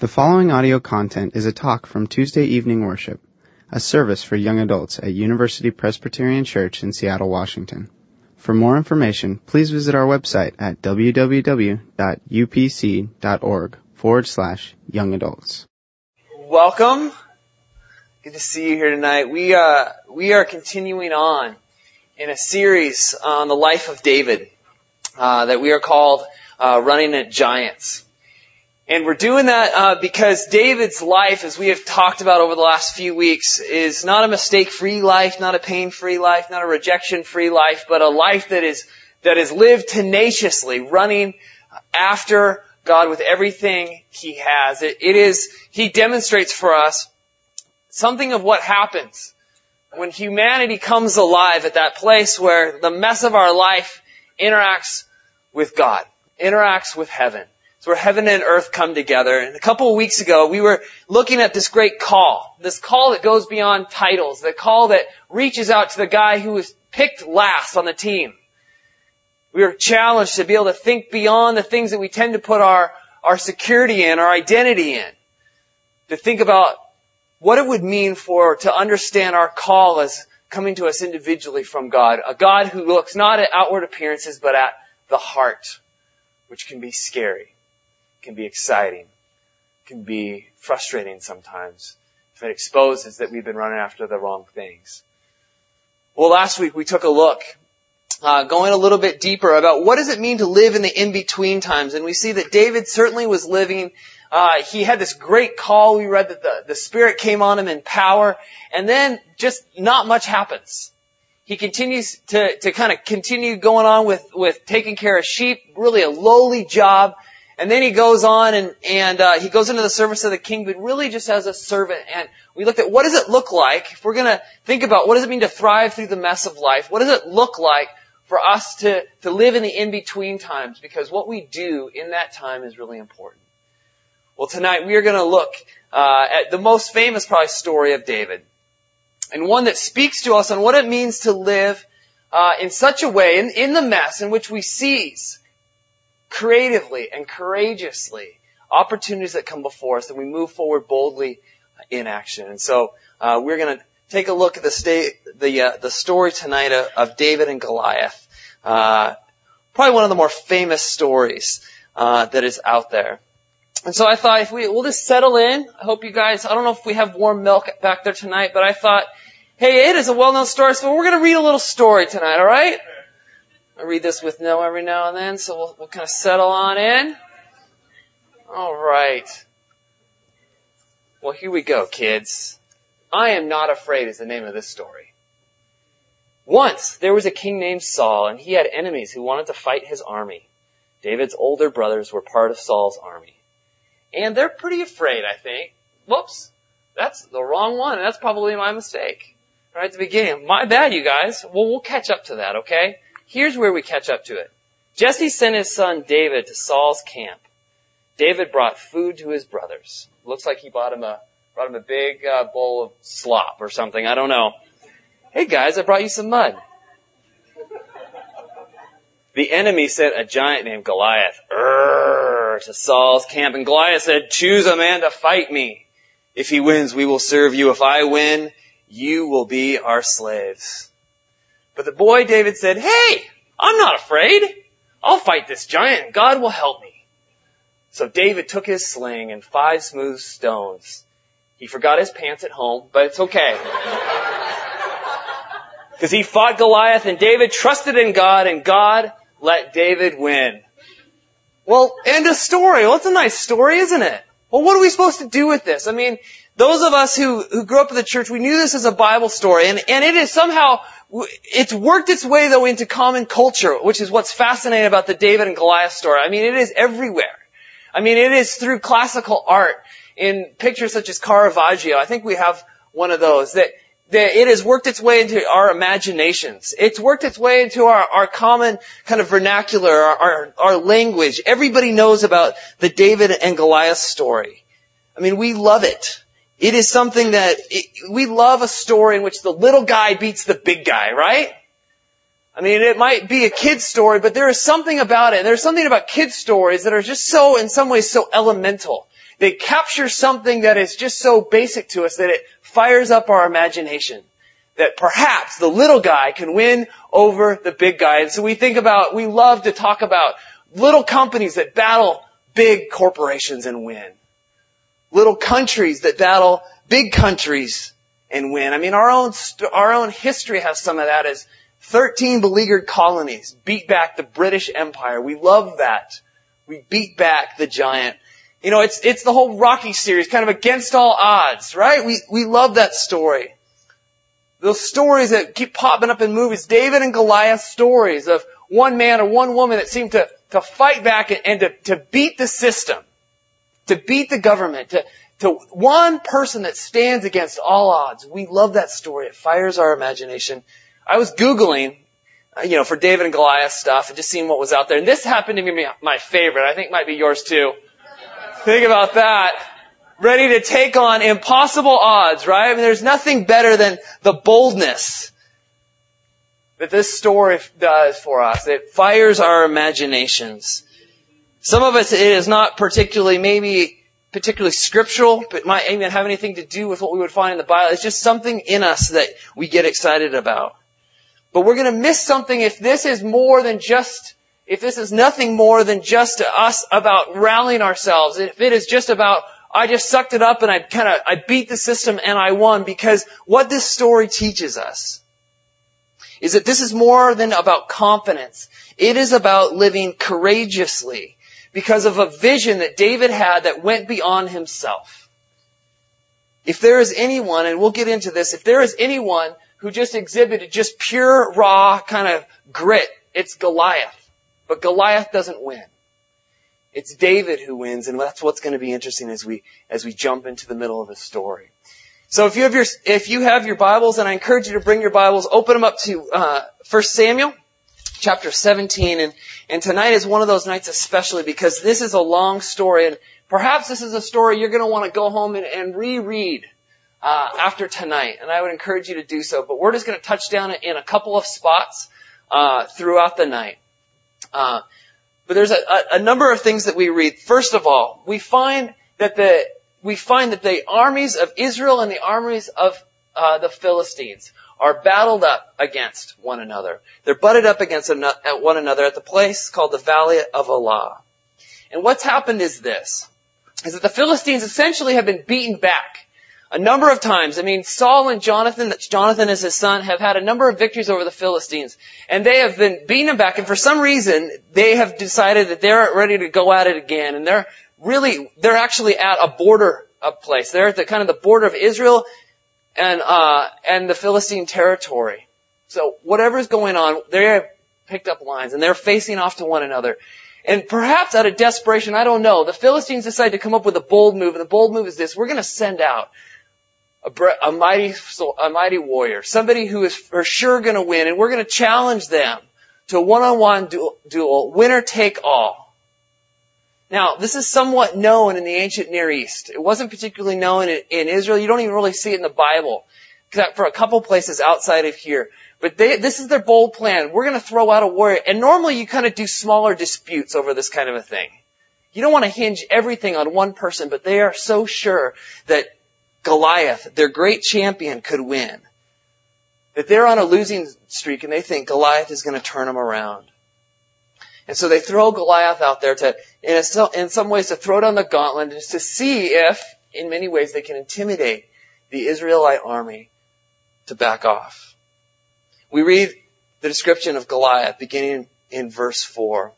The following audio content is a talk from Tuesday Evening Worship, a service for young adults at University Presbyterian Church in Seattle, Washington. For more information, please visit our website at www.upc.org forward slash young adults. Welcome. Good to see you here tonight. We, uh, we are continuing on in a series on the life of David uh, that we are called uh, Running at Giants. And we're doing that uh, because David's life, as we have talked about over the last few weeks, is not a mistake-free life, not a pain-free life, not a rejection-free life, but a life that is that is lived tenaciously, running after God with everything He has. It, it is He demonstrates for us something of what happens when humanity comes alive at that place where the mess of our life interacts with God, interacts with heaven. Where heaven and earth come together. And a couple of weeks ago, we were looking at this great call. This call that goes beyond titles. The call that reaches out to the guy who was picked last on the team. We were challenged to be able to think beyond the things that we tend to put our, our security in, our identity in. To think about what it would mean for, to understand our call as coming to us individually from God. A God who looks not at outward appearances, but at the heart, which can be scary can be exciting, can be frustrating sometimes if it exposes that we've been running after the wrong things. Well, last week we took a look, uh, going a little bit deeper about what does it mean to live in the in-between times, and we see that David certainly was living. Uh, he had this great call. We read that the, the Spirit came on him in power, and then just not much happens he continues to, to kind of continue going on with, with taking care of sheep, really a lowly job, and then he goes on and, and uh, he goes into the service of the king, but really just as a servant. And we looked at what does it look like if we're going to think about what does it mean to thrive through the mess of life? What does it look like for us to, to live in the in-between times? Because what we do in that time is really important. Well, tonight we are going to look uh, at the most famous probably story of David, and one that speaks to us on what it means to live uh, in such a way in, in the mess in which we seize creatively and courageously opportunities that come before us and we move forward boldly in action. And so uh, we're going to take a look at the state, the uh, the story tonight of, of David and Goliath. Uh, probably one of the more famous stories uh, that is out there. And so I thought if we we'll just settle in. I hope you guys. I don't know if we have warm milk back there tonight, but I thought, hey, it is a well-known story, so we're going to read a little story tonight. All right? I read this with no every now and then, so we'll, we'll kind of settle on in. All right. Well, here we go, kids. I am not afraid is the name of this story. Once there was a king named Saul, and he had enemies who wanted to fight his army. David's older brothers were part of Saul's army. And they're pretty afraid, I think. Whoops. That's the wrong one. And that's probably my mistake. Right at the beginning. My bad, you guys. Well, we'll catch up to that, okay? Here's where we catch up to it. Jesse sent his son David to Saul's camp. David brought food to his brothers. Looks like he brought him a brought him a big uh, bowl of slop or something. I don't know. Hey guys, I brought you some mud. The enemy sent a giant named Goliath to Saul's camp, and Goliath said, "Choose a man to fight me. If he wins, we will serve you. If I win, you will be our slaves." But the boy David said, Hey, I'm not afraid. I'll fight this giant. and God will help me. So David took his sling and five smooth stones. He forgot his pants at home, but it's okay. Because he fought Goliath and David trusted in God and God let David win. Well, end of story. Well, that's a nice story, isn't it? Well, what are we supposed to do with this? I mean, those of us who, who grew up in the church, we knew this as a Bible story, and, and it is somehow, it's worked its way though into common culture, which is what's fascinating about the David and Goliath story. I mean, it is everywhere. I mean, it is through classical art, in pictures such as Caravaggio. I think we have one of those, that, that it has worked its way into our imaginations. It's worked its way into our, our common kind of vernacular, our, our, our language. Everybody knows about the David and Goliath story. I mean, we love it. It is something that it, we love a story in which the little guy beats the big guy, right? I mean, it might be a kid's story, but there is something about it. There's something about kids' stories that are just so, in some ways, so elemental. they capture something that is just so basic to us that it fires up our imagination. That perhaps the little guy can win over the big guy. And so we think about, we love to talk about little companies that battle big corporations and win. Little countries that battle big countries and win. I mean, our own, our own history has some of that as 13 beleaguered colonies beat back the British Empire. We love that. We beat back the giant. You know, it's, it's the whole Rocky series, kind of against all odds, right? We, we love that story. Those stories that keep popping up in movies, David and Goliath stories of one man or one woman that seemed to, to fight back and, and to, to beat the system, to beat the government, to, to one person that stands against all odds. We love that story. It fires our imagination. I was Googling, uh, you know, for David and Goliath stuff and just seeing what was out there. And this happened to be my favorite. I think might be yours too. Think about that. Ready to take on impossible odds, right? I mean, there's nothing better than the boldness that this story does for us. It fires our imaginations. Some of us, it is not particularly maybe particularly scriptural, but might even have anything to do with what we would find in the Bible. It's just something in us that we get excited about. But we're going to miss something if this is more than just, if this is nothing more than just us about rallying ourselves. If it is just about, I just sucked it up and I kind of, I beat the system and I won because what this story teaches us is that this is more than about confidence. It is about living courageously because of a vision that David had that went beyond himself. If there is anyone, and we'll get into this, if there is anyone who just exhibited just pure, raw kind of grit, it's Goliath. But Goliath doesn't win. It's David who wins, and that's what's going to be interesting as we, as we jump into the middle of the story. So if you have your, if you have your Bibles, and I encourage you to bring your Bibles, open them up to, uh, 1 Samuel, chapter 17, and and tonight is one of those nights especially because this is a long story and perhaps this is a story you're going to want to go home and, and reread uh, after tonight. And I would encourage you to do so. But we're just going to touch down in a couple of spots uh, throughout the night. Uh, but there's a, a, number of things that we read. First of all, we find that the we find that the armies of Israel and the armies of uh, the Philistines are battled up against one another. They're butted up against one another at the place called the Valley of Elah. And what's happened is this, is that the Philistines essentially have been beaten back a number of times. I mean, Saul and Jonathan, Jonathan is his son, have had a number of victories over the Philistines. And they have been beaten back, and for some reason, they have decided that they're ready to go at it again. And they're really, they're actually at a border of place. They're at the kind of the border of Israel and uh, and the Philistine territory. So whatever's going on, they have picked up lines and they're facing off to one another. And perhaps out of desperation, I don't know, the Philistines decide to come up with a bold move, and the bold move is this: we're going to send out a, a mighty, a mighty warrior, somebody who is for sure going to win, and we're going to challenge them to a one-on-one duel, duel, winner take all. Now, this is somewhat known in the ancient Near East. It wasn't particularly known in, in Israel. You don't even really see it in the Bible, except for a couple places outside of here. But they, this is their bold plan. We're going to throw out a warrior. And normally you kind of do smaller disputes over this kind of a thing. You don't want to hinge everything on one person, but they are so sure that Goliath, their great champion, could win. That they're on a losing streak and they think Goliath is going to turn them around. And so they throw Goliath out there to, in, a, in some ways, to throw down the gauntlet just to see if, in many ways, they can intimidate the Israelite army to back off. We read the description of Goliath beginning in verse 4.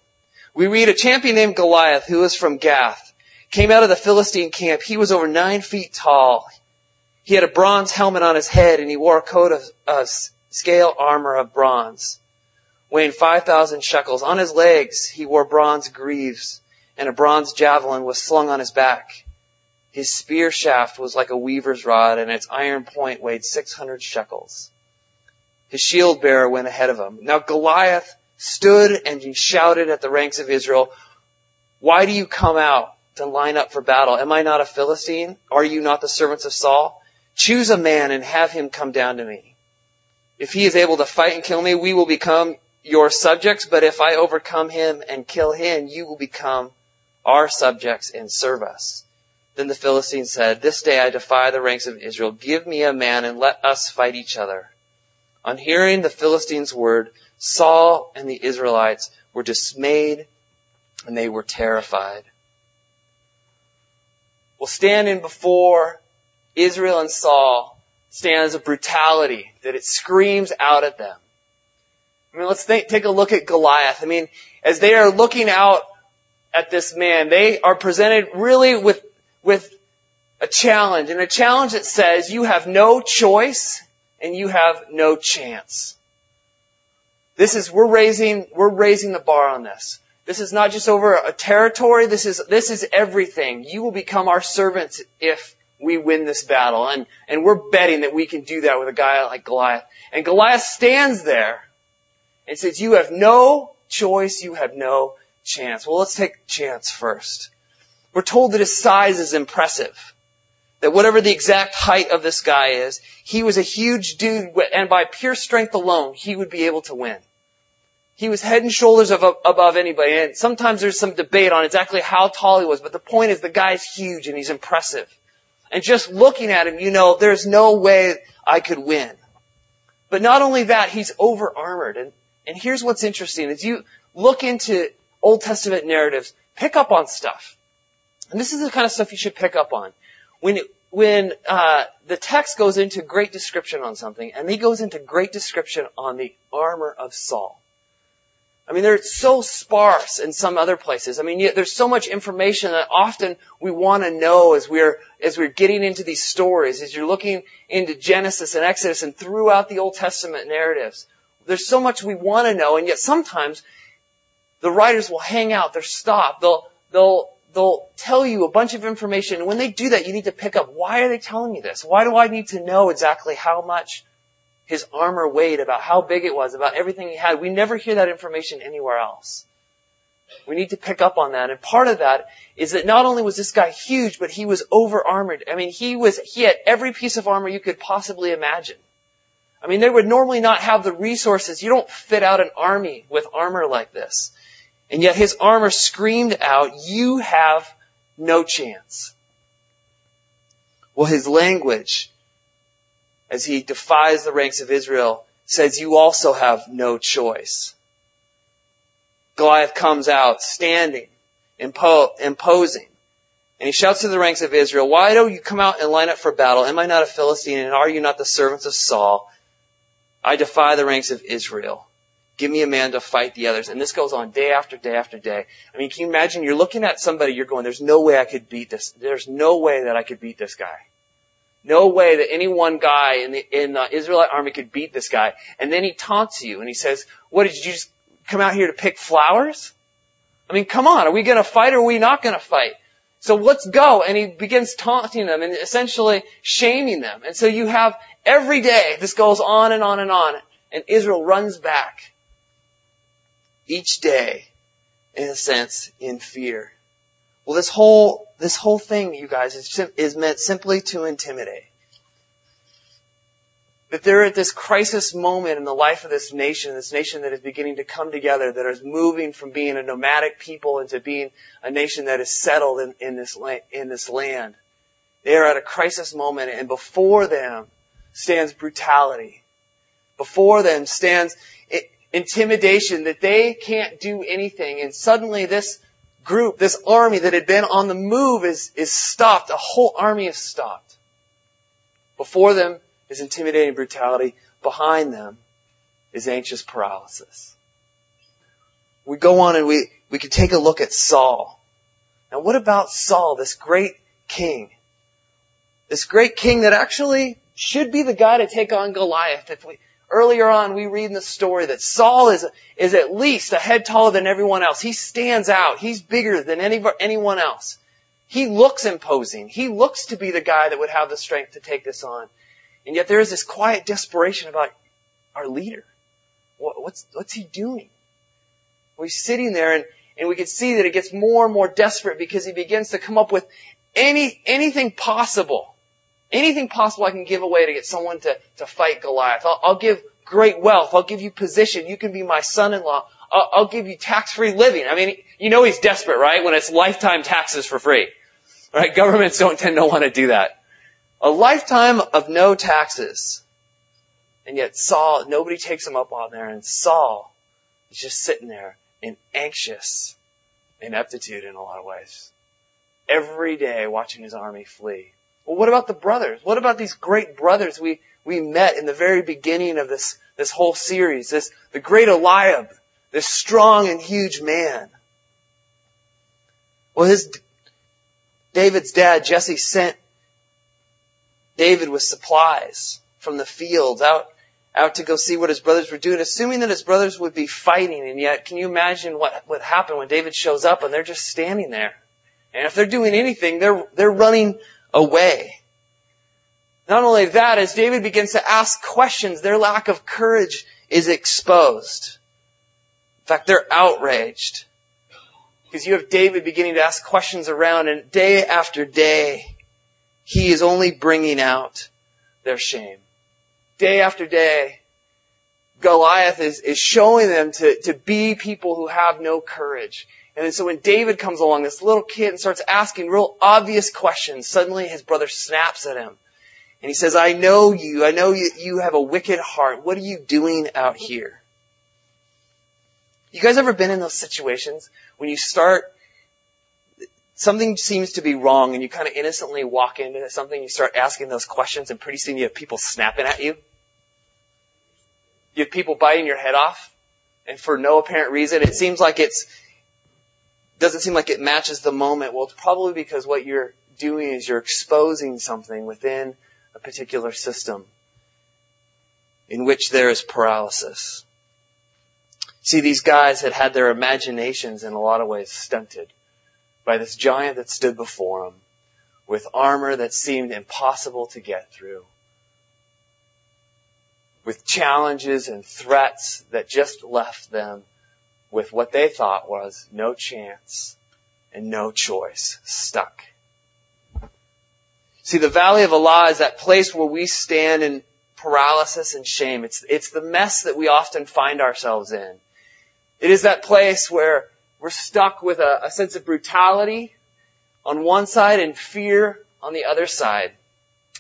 We read a champion named Goliath who was from Gath, came out of the Philistine camp. He was over nine feet tall. He had a bronze helmet on his head and he wore a coat of uh, scale armor of bronze weighing 5,000 shekels. On his legs he wore bronze greaves, and a bronze javelin was slung on his back. His spear shaft was like a weaver's rod, and its iron point weighed 600 shekels. His shield bearer went ahead of him. Now Goliath stood and he shouted at the ranks of Israel, Why do you come out to line up for battle? Am I not a Philistine? Are you not the servants of Saul? Choose a man and have him come down to me. If he is able to fight and kill me, we will become your subjects, but if I overcome him and kill him, you will become our subjects and serve us. Then the Philistine said, This day I defy the ranks of Israel. Give me a man and let us fight each other. On hearing the Philistines' word, Saul and the Israelites were dismayed and they were terrified. Well, standing before Israel and Saul stands a brutality that it screams out at them. I mean, let's think, take a look at Goliath. I mean, as they are looking out at this man, they are presented really with, with a challenge, and a challenge that says you have no choice and you have no chance. This is, we're raising, we're raising the bar on this. This is not just over a territory, this is, this is everything. You will become our servants if we win this battle. And, and we're betting that we can do that with a guy like Goliath. And Goliath stands there and says, you have no choice, you have no chance. Well, let's take chance first. We're told that his size is impressive. That whatever the exact height of this guy is, he was a huge dude, and by pure strength alone, he would be able to win. He was head and shoulders above anybody, and sometimes there's some debate on exactly how tall he was, but the point is the guy's huge and he's impressive. And just looking at him, you know, there's no way I could win. But not only that, he's over armored. And, and here's what's interesting. As you look into Old Testament narratives, pick up on stuff. And this is the kind of stuff you should pick up on. When, when uh, the text goes into great description on something, and he goes into great description on the armor of Saul. I mean, they're so sparse in some other places. I mean, there's so much information that often we want to know as we're, as we're getting into these stories, as you're looking into Genesis and Exodus and throughout the Old Testament narratives. There's so much we want to know, and yet sometimes the writers will hang out, they'll stop, they'll, they'll, they'll tell you a bunch of information, and when they do that, you need to pick up, why are they telling me this? Why do I need to know exactly how much his armor weighed, about how big it was, about everything he had. We never hear that information anywhere else. We need to pick up on that. And part of that is that not only was this guy huge, but he was over armored. I mean, he was, he had every piece of armor you could possibly imagine. I mean, they would normally not have the resources. You don't fit out an army with armor like this. And yet his armor screamed out, you have no chance. Well, his language as he defies the ranks of Israel, says you also have no choice. Goliath comes out standing, impo- imposing, and he shouts to the ranks of Israel, why don't you come out and line up for battle? Am I not a Philistine and are you not the servants of Saul? I defy the ranks of Israel. Give me a man to fight the others. And this goes on day after day after day. I mean, can you imagine you're looking at somebody, you're going, there's no way I could beat this. There's no way that I could beat this guy. No way that any one guy in the, in the Israelite army could beat this guy. And then he taunts you and he says, what did you just come out here to pick flowers? I mean, come on, are we gonna fight or are we not gonna fight? So let's go. And he begins taunting them and essentially shaming them. And so you have every day, this goes on and on and on, and Israel runs back. Each day, in a sense, in fear. Well, this whole, this whole thing, you guys, is, is meant simply to intimidate. That they're at this crisis moment in the life of this nation, this nation that is beginning to come together, that is moving from being a nomadic people into being a nation that is settled in, in this, in this land. They are at a crisis moment and before them stands brutality. Before them stands intimidation that they can't do anything and suddenly this group, this army that had been on the move is, is stopped. A whole army is stopped. Before them is intimidating brutality. Behind them is anxious paralysis. We go on and we, we can take a look at Saul. Now what about Saul, this great king? This great king that actually should be the guy to take on Goliath if we, Earlier on, we read in the story that Saul is, is at least a head taller than everyone else. He stands out. He's bigger than any, anyone else. He looks imposing. He looks to be the guy that would have the strength to take this on. And yet there is this quiet desperation about our leader. What's, what's he doing? He's sitting there and, and we can see that it gets more and more desperate because he begins to come up with any, anything possible Anything possible I can give away to get someone to, to fight Goliath. I'll, I'll give great wealth. I'll give you position. You can be my son-in-law. I'll, I'll give you tax-free living. I mean, you know he's desperate, right? When it's lifetime taxes for free. Right? Governments don't tend to want to do that. A lifetime of no taxes. And yet Saul, nobody takes him up on there, and Saul is just sitting there in anxious ineptitude in a lot of ways. Every day watching his army flee. Well, what about the brothers? What about these great brothers we, we met in the very beginning of this, this whole series? This, the great Eliab, this strong and huge man. Well, his, David's dad, Jesse, sent David with supplies from the fields out, out to go see what his brothers were doing, assuming that his brothers would be fighting. And yet, can you imagine what would happen when David shows up and they're just standing there? And if they're doing anything, they're, they're running away. Not only that, as David begins to ask questions, their lack of courage is exposed. In fact, they're outraged. Because you have David beginning to ask questions around and day after day, he is only bringing out their shame. Day after day, Goliath is, is showing them to, to be people who have no courage. And so when David comes along, this little kid, and starts asking real obvious questions, suddenly his brother snaps at him. And he says, I know you. I know you, you have a wicked heart. What are you doing out here? You guys ever been in those situations when you start, something seems to be wrong and you kind of innocently walk into something, you start asking those questions and pretty soon you have people snapping at you? You have people biting your head off and for no apparent reason. It seems like it's, doesn't seem like it matches the moment. Well, it's probably because what you're doing is you're exposing something within a particular system in which there is paralysis. See, these guys had had their imaginations in a lot of ways stunted by this giant that stood before them with armor that seemed impossible to get through, with challenges and threats that just left them with what they thought was no chance and no choice, stuck. See, the Valley of Elah is that place where we stand in paralysis and shame. It's, it's the mess that we often find ourselves in. It is that place where we're stuck with a, a sense of brutality on one side and fear on the other side.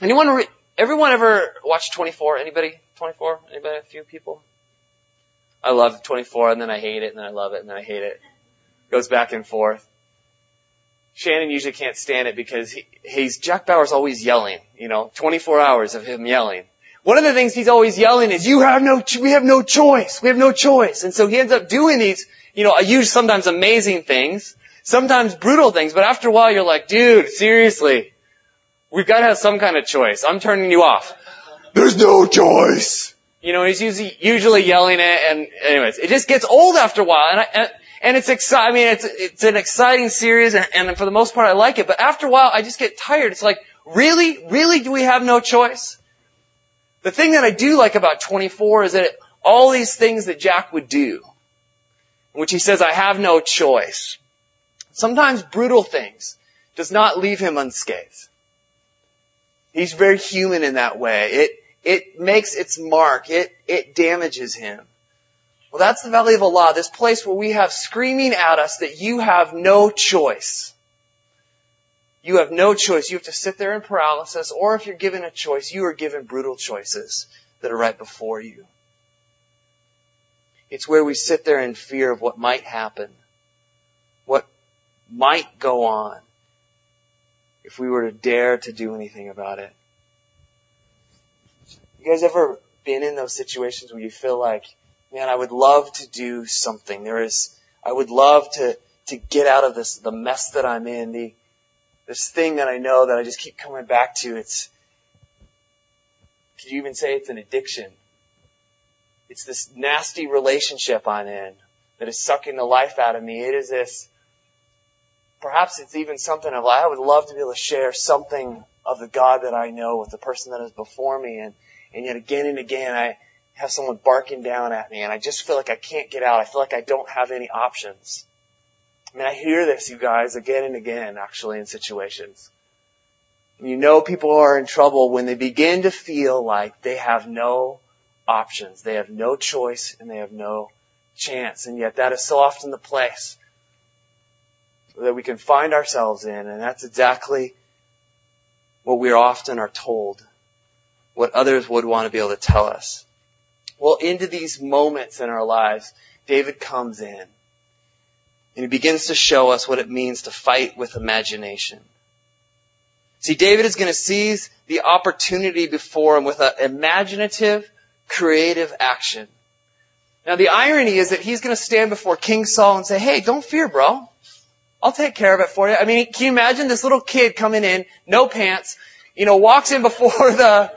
Anyone, everyone ever watch 24? Anybody? 24? Anybody? A few people? I love 24 and then I hate it and then I love it and then I hate it. Goes back and forth. Shannon usually can't stand it because he, he's, Jack Bauer's always yelling, you know, 24 hours of him yelling. One of the things he's always yelling is, you have no, we have no choice. We have no choice. And so he ends up doing these, you know, use sometimes amazing things, sometimes brutal things, but after a while you're like, dude, seriously, we've got to have some kind of choice. I'm turning you off. There's no choice. You know, he's usually, usually yelling it and anyways, it just gets old after a while and I, and, and it's exciting, I mean, it's, it's an exciting series and, and for the most part I like it, but after a while I just get tired. It's like, really? Really do we have no choice? The thing that I do like about 24 is that all these things that Jack would do, which he says, I have no choice, sometimes brutal things, does not leave him unscathed. He's very human in that way. It, it makes its mark. It, it damages him. Well, that's the Valley of Elah, this place where we have screaming at us that you have no choice. You have no choice. You have to sit there in paralysis, or if you're given a choice, you are given brutal choices that are right before you. It's where we sit there in fear of what might happen, what might go on if we were to dare to do anything about it. You guys ever been in those situations where you feel like, man, I would love to do something. There is, I would love to, to get out of this, the mess that I'm in, the, this thing that I know that I just keep coming back to. It's, could you even say it's an addiction? It's this nasty relationship I'm in that is sucking the life out of me. It is this, perhaps it's even something of, I would love to be able to share something of the God that I know with the person that is before me. And, and yet again and again, I have someone barking down at me and I just feel like I can't get out. I feel like I don't have any options. I mean, I hear this, you guys, again and again, actually, in situations. You know people are in trouble when they begin to feel like they have no options. They have no choice and they have no chance. And yet that is so often the place that we can find ourselves in, and that's exactly what we often are told, what others would want to be able to tell us. Well, into these moments in our lives, David comes in. And he begins to show us what it means to fight with imagination. See, David is going to seize the opportunity before him with an imaginative, creative action. Now the irony is that he's going to stand before King Saul and say, hey, don't fear, bro. I'll take care of it for you. I mean, can you imagine this little kid coming in, no pants, you know, walks in before the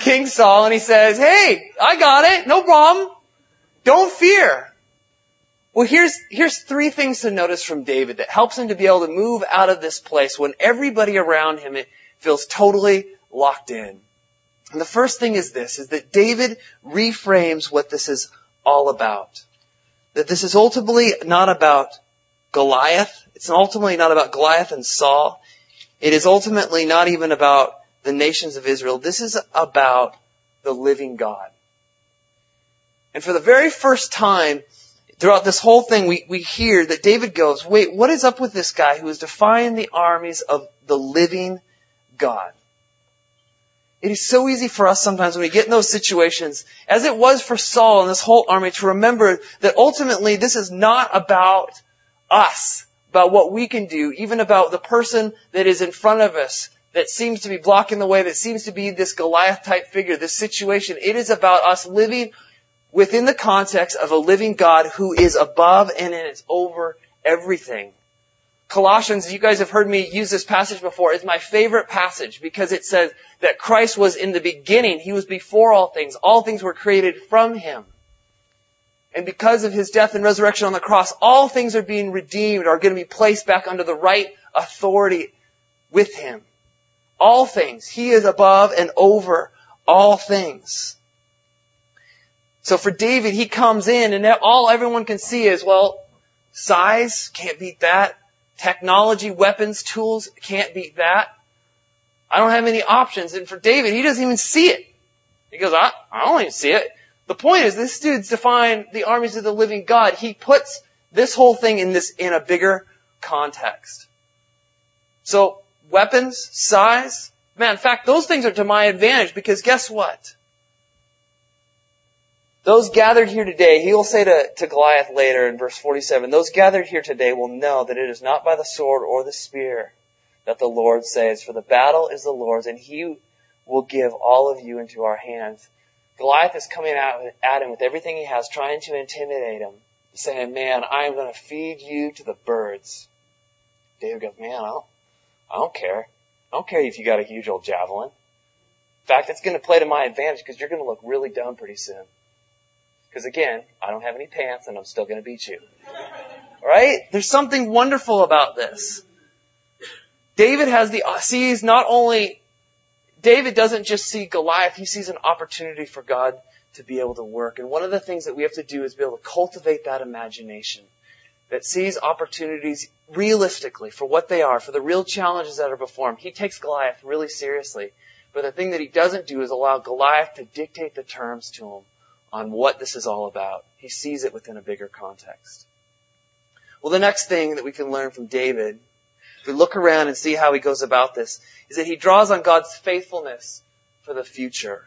King Saul and he says, hey, I got it, no problem. Don't fear. Well, here's, here's three things to notice from David that helps him to be able to move out of this place when everybody around him feels totally locked in. And the first thing is this, is that David reframes what this is all about. That this is ultimately not about Goliath. It's ultimately not about Goliath and Saul. It is ultimately not even about the nations of Israel. This is about the living God. And for the very first time throughout this whole thing, we, we hear that David goes, wait, what is up with this guy who is defying the armies of the living God? It is so easy for us sometimes when we get in those situations, as it was for Saul and this whole army, to remember that ultimately this is not about us, about what we can do, even about the person that is in front of us that seems to be blocking the way, that seems to be this Goliath type figure, this situation. It is about us living within the context of a living God who is above and is over everything. Colossians, you guys have heard me use this passage before, is my favorite passage because it says that Christ was in the beginning. He was before all things. All things were created from Him. And because of His death and resurrection on the cross, all things are being redeemed, are going to be placed back under the right authority with Him. All things. He is above and over all things. So for David, he comes in and all everyone can see is, well, size, can't beat that. Technology, weapons, tools, can't beat that. I don't have any options. And for David, he doesn't even see it. He goes, I, I don't even see it. The point is, this dude's defying the armies of the living God. He puts this whole thing in this, in a bigger context. So, weapons, size, man, in fact, those things are to my advantage because guess what? Those gathered here today, he will say to, to Goliath later in verse 47, those gathered here today will know that it is not by the sword or the spear that the Lord saves, for the battle is the Lord's and he will give all of you into our hands. Goliath is coming out at him with everything he has, trying to intimidate him, saying, man, I am going to feed you to the birds. David goes, man, I don't, I don't care. I don't care if you got a huge old javelin. In fact, it's going to play to my advantage because you're going to look really dumb pretty soon. Because again, I don't have any pants and I'm still going to beat you. Right? There's something wonderful about this. David has the, sees not only, David doesn't just see Goliath, he sees an opportunity for God to be able to work. And one of the things that we have to do is be able to cultivate that imagination that sees opportunities realistically for what they are, for the real challenges that are before him. He takes Goliath really seriously. But the thing that he doesn't do is allow Goliath to dictate the terms to him on what this is all about. He sees it within a bigger context. Well, the next thing that we can learn from David, if we look around and see how he goes about this, is that he draws on God's faithfulness for the future.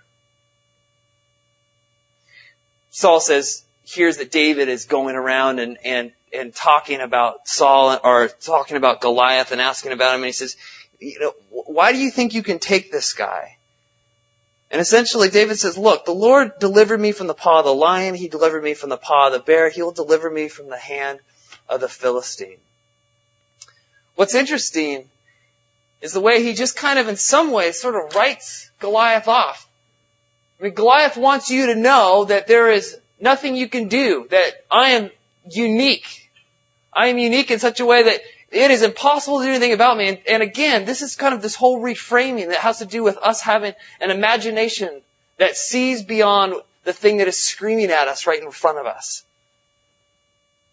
Saul says, hears that David is going around and, and, and talking about Saul or talking about Goliath and asking about him and he says, you know, why do you think you can take this guy? And essentially David says, look, the Lord delivered me from the paw of the lion. He delivered me from the paw of the bear. He will deliver me from the hand of the Philistine. What's interesting is the way he just kind of in some ways sort of writes Goliath off. I mean, Goliath wants you to know that there is nothing you can do, that I am unique. I am unique in such a way that it is impossible to do anything about me. And, and, again, this is kind of this whole reframing that has to do with us having an imagination that sees beyond the thing that is screaming at us right in front of us.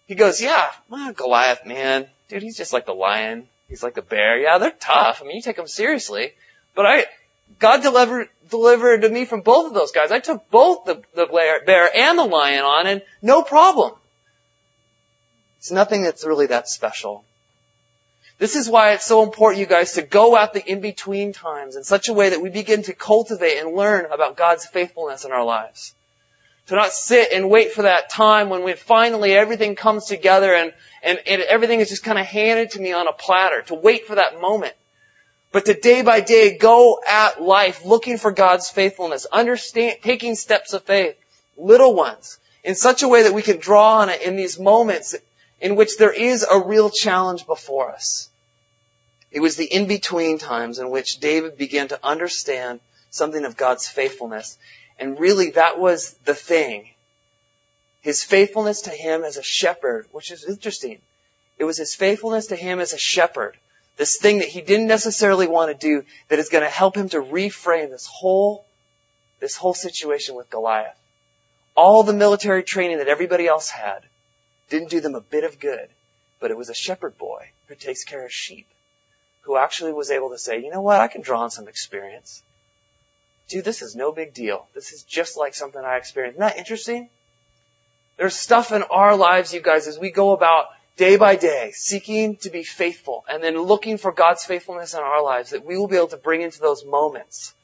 He goes, yeah, well, Goliath, man, dude, he's just like the lion. He's like the bear. Yeah, they're tough. I mean, you take them seriously. But I, God delivered, delivered me from both of those guys. I took both the, the bear and the lion on and no problem. It's nothing that's really that special. This is why it's so important, you guys, to go at the in-between times in such a way that we begin to cultivate and learn about God's faithfulness in our lives. To not sit and wait for that time when we finally everything comes together and, and, and everything is just kind of handed to me on a platter. To wait for that moment. But to day by day go at life looking for God's faithfulness, understand, taking steps of faith, little ones, in such a way that we can draw on it in these moments in which there is a real challenge before us. It was the in-between times in which David began to understand something of God's faithfulness. And really that was the thing. His faithfulness to him as a shepherd, which is interesting. It was his faithfulness to him as a shepherd. This thing that he didn't necessarily want to do that is going to help him to reframe this whole, this whole situation with Goliath. All the military training that everybody else had didn't do them a bit of good, but it was a shepherd boy who takes care of sheep who actually was able to say, you know what, I can draw on some experience. Dude, this is no big deal. This is just like something I experienced. Isn't that interesting? There's stuff in our lives, you guys, as we go about day by day, seeking to be faithful and then looking for God's faithfulness in our lives that we will be able to bring into those moments.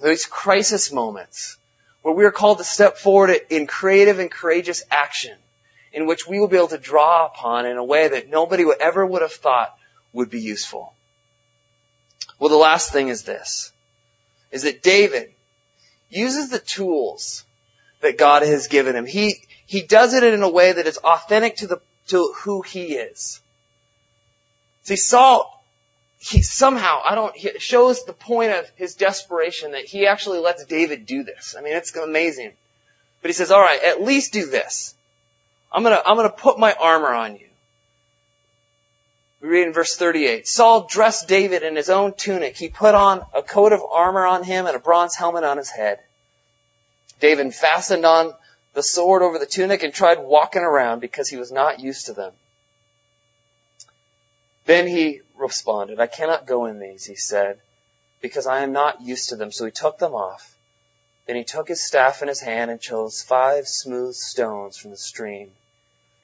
Those crisis moments where we are called to step forward in creative and courageous action in which we will be able to draw upon in a way that nobody would ever would have thought would be useful. Well, the last thing is this, is that David uses the tools that God has given him. He, he does it in a way that is authentic to the, to who he is. See, Saul, he somehow, I don't, it shows the point of his desperation that he actually lets David do this. I mean, it's amazing. But he says, alright, at least do this. I'm gonna, I'm gonna put my armor on you. We read in verse 38, Saul dressed David in his own tunic. He put on a coat of armor on him and a bronze helmet on his head. David fastened on the sword over the tunic and tried walking around because he was not used to them. Then he responded, I cannot go in these, he said, because I am not used to them. So he took them off. Then he took his staff in his hand and chose five smooth stones from the stream.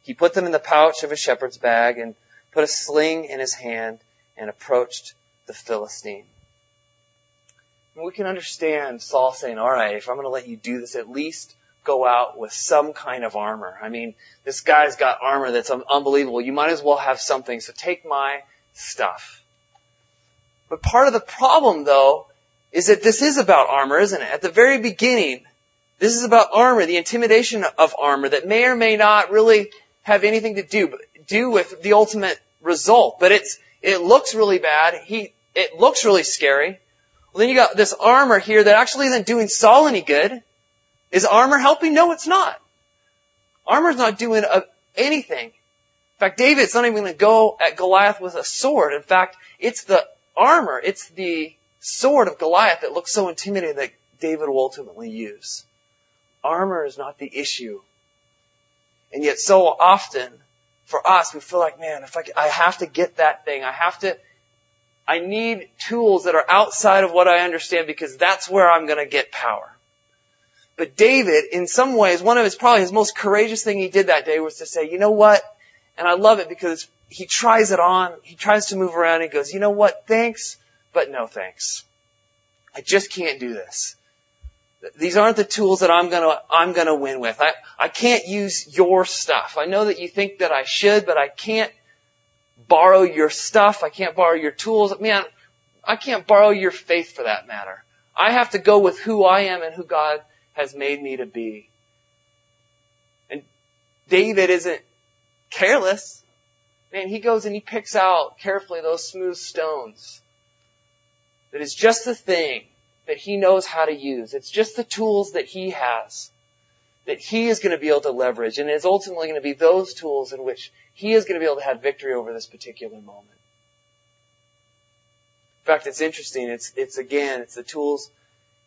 He put them in the pouch of his shepherd's bag and put a sling in his hand and approached the Philistine. And we can understand Saul saying, alright, if I'm going to let you do this, at least go out with some kind of armor. I mean, this guy's got armor that's unbelievable. You might as well have something, so take my stuff. But part of the problem though is that this is about armor, isn't it? At the very beginning, this is about armor, the intimidation of armor that may or may not really have anything to do, do with the ultimate result. But it's, it looks really bad. He, it looks really scary. Well, then you got this armor here that actually isn't doing Saul any good. Is armor helping? No, it's not. Armor's not doing a, anything. In fact, David's not even going to go at Goliath with a sword. In fact, it's the armor, it's the sword of Goliath that looks so intimidating that David will ultimately use. Armor is not the issue. And yet so often, for us, we feel like, man, if I, I have to get that thing, I have to, I need tools that are outside of what I understand because that's where I'm going to get power. But David, in some ways, one of his, probably his most courageous thing he did that day was to say, you know what? And I love it because he tries it on, he tries to move around, he goes, you know what? Thanks, but no thanks. I just can't do this. These aren't the tools that I'm gonna, I'm gonna win with. I, I can't use your stuff. I know that you think that I should, but I can't borrow your stuff. I can't borrow your tools. Man, I can't borrow your faith for that matter. I have to go with who I am and who God has made me to be. And David isn't careless. Man, he goes and he picks out carefully those smooth stones. That is just the thing that he knows how to use. It's just the tools that he has that he is going to be able to leverage and it's ultimately going to be those tools in which he is going to be able to have victory over this particular moment. In fact, it's interesting. It's, it's again, it's the tools,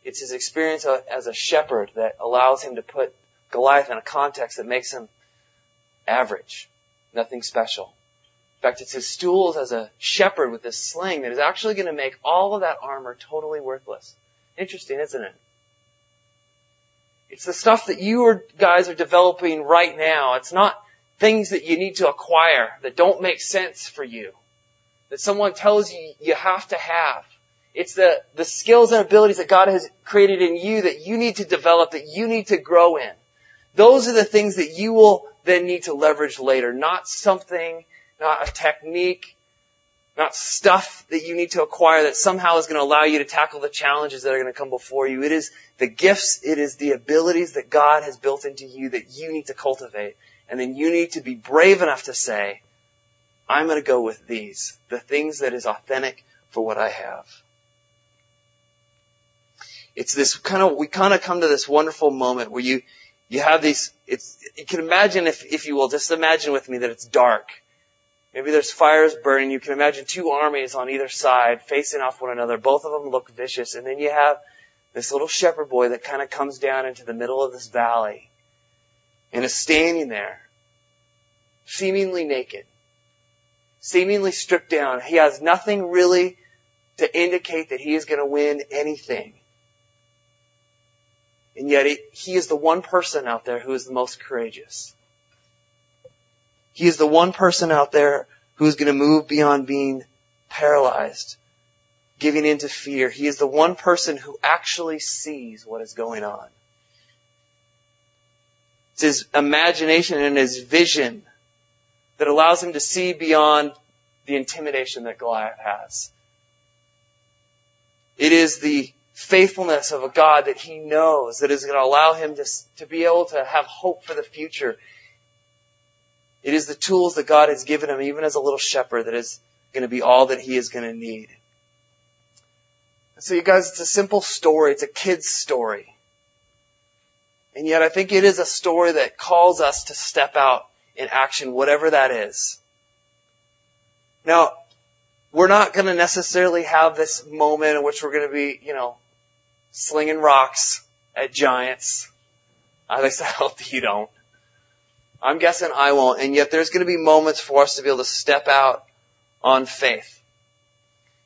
it's his experience as a shepherd that allows him to put Goliath in a context that makes him average. Nothing special. In fact, it's his tools as a shepherd with this sling that is actually going to make all of that armor totally worthless. Interesting, isn't it? It's the stuff that you guys are developing right now. It's not things that you need to acquire that don't make sense for you. that someone tells you you have to have. It's the, the skills and abilities that God has created in you that you need to develop, that you need to grow in. Those are the things that you will then need to leverage later, not something, not a technique, not stuff that you need to acquire that somehow is going to allow you to tackle the challenges that are going to come before you. It is the gifts, it is the abilities that God has built into you that you need to cultivate. And then you need to be brave enough to say, I'm going to go with these, the things that is authentic for what I have. It's this kind of, we kind of come to this wonderful moment where you, you have these, it's, you can imagine if, if you will, just imagine with me that it's dark Maybe there's fires burning. You can imagine two armies on either side facing off one another. Both of them look vicious. And then you have this little shepherd boy that kind of comes down into the middle of this valley and is standing there, seemingly naked, seemingly stripped down. He has nothing really to indicate that he is going to win anything. And yet he is the one person out there who is the most courageous. He is the one person out there who is going to move beyond being paralyzed, giving into fear. He is the one person who actually sees what is going on. It's his imagination and his vision that allows him to see beyond the intimidation that Goliath has. It is the faithfulness of a God that he knows that is going to allow him to, to be able to have hope for the future it is the tools that God has given him, even as a little shepherd, that is going to be all that he is going to need. So you guys, it's a simple story. It's a kid's story. And yet I think it is a story that calls us to step out in action, whatever that is. Now, we're not going to necessarily have this moment in which we're going to be, you know, slinging rocks at giants. At least I hope you don't. I'm guessing I won't. And yet there's going to be moments for us to be able to step out on faith.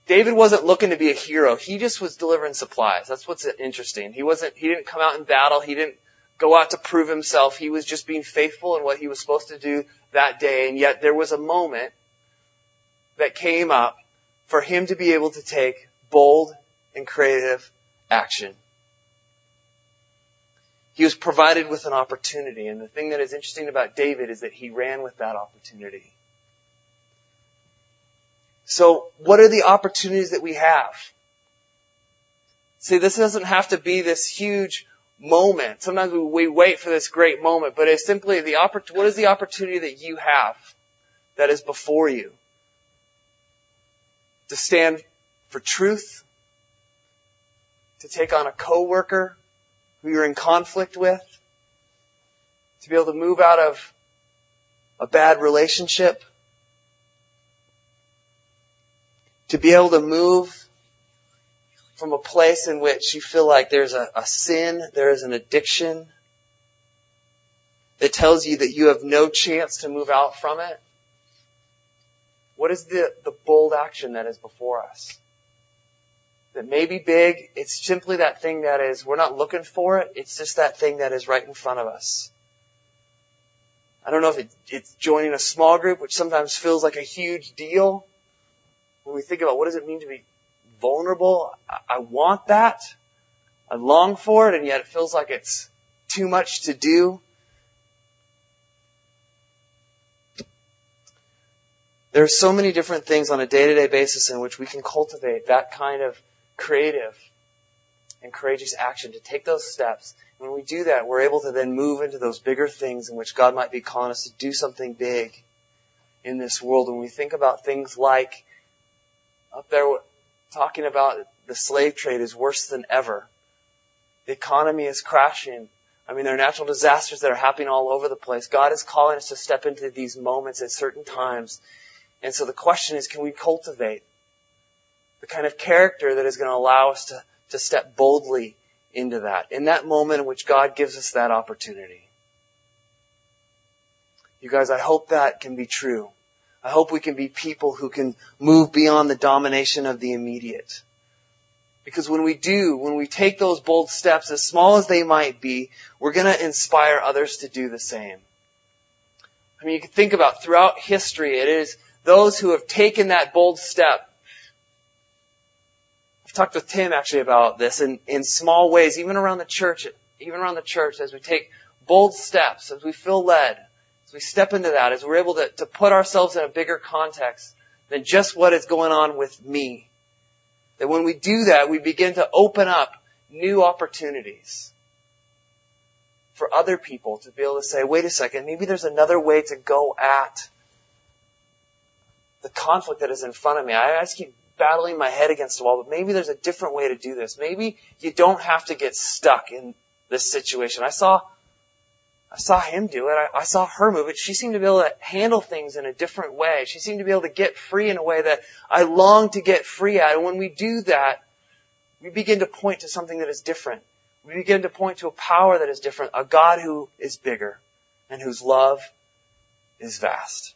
David wasn't looking to be a hero. He just was delivering supplies. That's what's interesting. He wasn't, he didn't come out in battle. He didn't go out to prove himself. He was just being faithful in what he was supposed to do that day. And yet there was a moment that came up for him to be able to take bold and creative action he was provided with an opportunity. And the thing that is interesting about David is that he ran with that opportunity. So what are the opportunities that we have? See, this doesn't have to be this huge moment. Sometimes we, wait for this great moment, but it's simply the oppor- what is the opportunity that you have that is before you? To stand for truth, to take on a coworker, who you're in conflict with, to be able to move out of a bad relationship, to be able to move from a place in which you feel like there's a, a sin, there is an addiction that tells you that you have no chance to move out from it. What is the, the bold action that is before us? That may be big. It's simply that thing that is, we're not looking for it. It's just that thing that is right in front of us. I don't know if it, it's joining a small group, which sometimes feels like a huge deal. When we think about what does it mean to be vulnerable, I, I want that. I long for it, and yet it feels like it's too much to do. There are so many different things on a day-to-day basis in which we can cultivate that kind of creative and courageous action to take those steps. When we do that, we're able to then move into those bigger things in which God might be calling us to do something big in this world. When we think about things like up there talking about the slave trade is worse than ever. The economy is crashing. I mean, there are natural disasters that are happening all over the place. God is calling us to step into these moments at certain times. And so the question is, can we cultivate the kind of character that is going to allow us to, to step boldly into that, in that moment in which God gives us that opportunity. You guys, I hope that can be true. I hope we can be people who can move beyond the domination of the immediate. Because when we do, when we take those bold steps, as small as they might be, we're going to inspire others to do the same. I mean, you can think about throughout history, it is those who have taken that bold step. I've talked with Tim actually about this in, in small ways, even around the church, even around the church, as we take bold steps, as we feel led, as we step into that, as we're able to, to put ourselves in a bigger context than just what is going on with me. That when we do that, we begin to open up new opportunities for other people to be able to say, wait a second, maybe there's another way to go at the conflict that is in front of me. I just keep battling my head against the wall, but maybe there's a different way to do this. Maybe you don't have to get stuck in this situation. I saw, I saw him do it. I, I saw her move it. She seemed to be able to handle things in a different way. She seemed to be able to get free in a way that I long to get free at. And when we do that, we begin to point to something that is different. We begin to point to a power that is different, a God who is bigger and whose love is vast.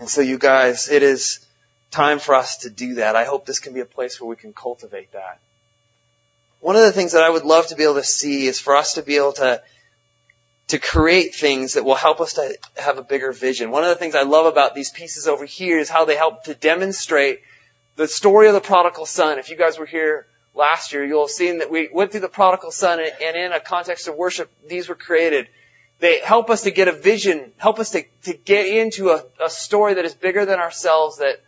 And so you guys, it is time for us to do that. I hope this can be a place where we can cultivate that. One of the things that I would love to be able to see is for us to be able to to create things that will help us to have a bigger vision. One of the things I love about these pieces over here is how they help to demonstrate the story of the prodigal son. If you guys were here last year, you'll have seen that we went through the prodigal son and in a context of worship, these were created. They help us to get a vision, help us to, to get into a, a story that is bigger than ourselves, that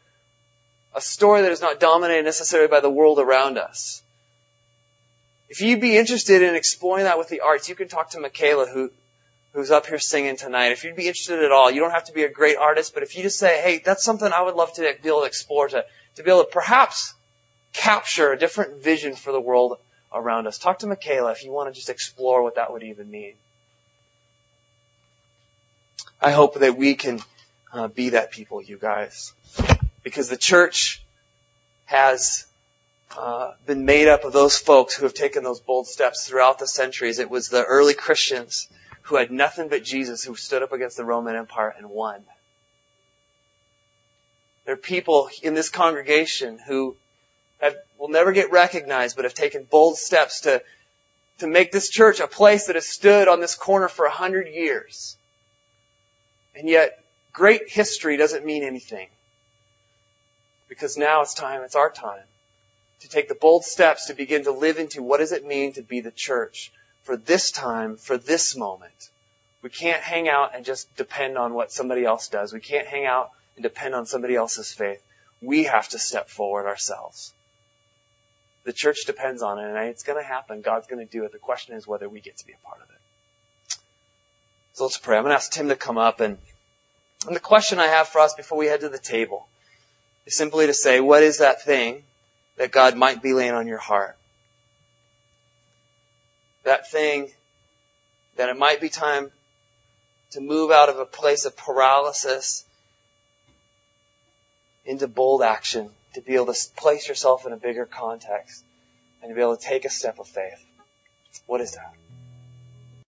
a story that is not dominated necessarily by the world around us. If you'd be interested in exploring that with the arts, you can talk to Michaela who, who's up here singing tonight. If you'd be interested at all, you don't have to be a great artist, but if you just say, hey, that's something I would love to be able to explore, to, to be able to perhaps capture a different vision for the world around us. Talk to Michaela if you want to just explore what that would even mean. I hope that we can uh, be that people, you guys. Because the church has uh, been made up of those folks who have taken those bold steps throughout the centuries. It was the early Christians who had nothing but Jesus who stood up against the Roman Empire and won. There are people in this congregation who have, will never get recognized but have taken bold steps to, to make this church a place that has stood on this corner for a hundred years. And yet, great history doesn't mean anything. Because now it's time, it's our time to take the bold steps to begin to live into what does it mean to be the church for this time, for this moment. We can't hang out and just depend on what somebody else does. We can't hang out and depend on somebody else's faith. We have to step forward ourselves. The church depends on it and it's going to happen. God's going to do it. The question is whether we get to be a part of it. So let's pray. I'm going to ask Tim to come up and, and the question I have for us before we head to the table is simply to say, what is that thing that God might be laying on your heart? That thing that it might be time to move out of a place of paralysis into bold action, to be able to place yourself in a bigger context and to be able to take a step of faith. What is that?